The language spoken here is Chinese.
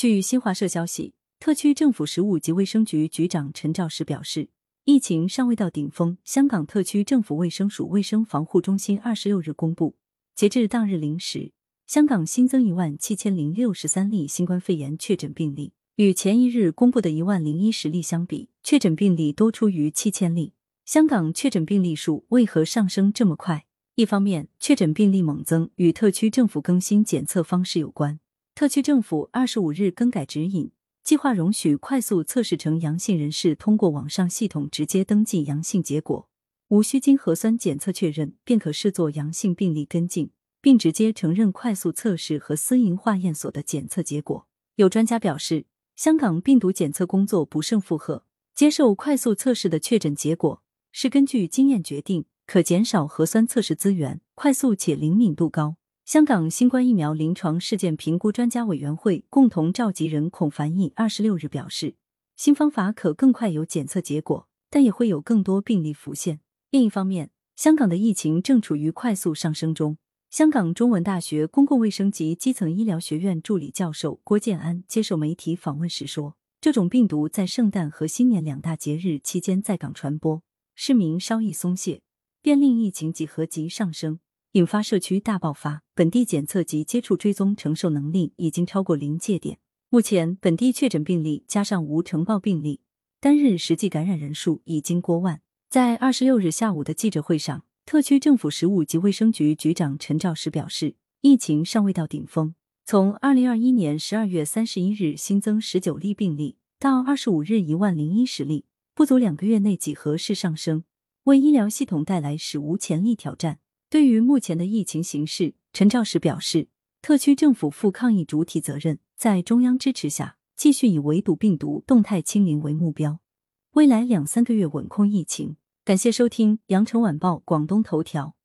据新华社消息，特区政府食物及卫生局局长陈肇始表示，疫情尚未到顶峰。香港特区政府卫生署卫生防护中心二十六日公布，截至当日零时，香港新增一万七千零六十三例新冠肺炎确诊病例，与前一日公布的一万零一十例相比，确诊病例多出逾七千例。香港确诊病例数为何上升这么快？一方面，确诊病例猛增与特区政府更新检测方式有关。特区政府二十五日更改指引，计划容许快速测试呈阳性人士通过网上系统直接登记阳性结果，无需经核酸检测确认便可视作阳性病例跟进，并直接承认快速测试和私营化验所的检测结果。有专家表示，香港病毒检测工作不胜负荷，接受快速测试的确诊结果是根据经验决定。可减少核酸测试资源，快速且灵敏度高。香港新冠疫苗临床事件评估专家委员会共同召集人孔凡毅二十六日表示，新方法可更快有检测结果，但也会有更多病例浮现。另一方面，香港的疫情正处于快速上升中。香港中文大学公共卫生及基层医疗学院助理教授郭建安接受媒体访问时说：“这种病毒在圣诞和新年两大节日期间在港传播，市民稍一松懈。”便令疫情几何级上升，引发社区大爆发。本地检测及接触追踪承受能力已经超过临界点。目前，本地确诊病例加上无呈报病例，单日实际感染人数已经过万。在二十六日下午的记者会上，特区政府食物及卫生局局长陈肇始表示，疫情尚未到顶峰。从二零二一年十二月三十一日新增十九例病例，到二十五日一万零一十例，不足两个月内几何式上升。为医疗系统带来史无前例挑战。对于目前的疫情形势，陈肇始表示，特区政府负抗疫主体责任，在中央支持下，继续以围堵病毒、动态清零为目标，未来两三个月稳控疫情。感谢收听羊城晚报广东头条。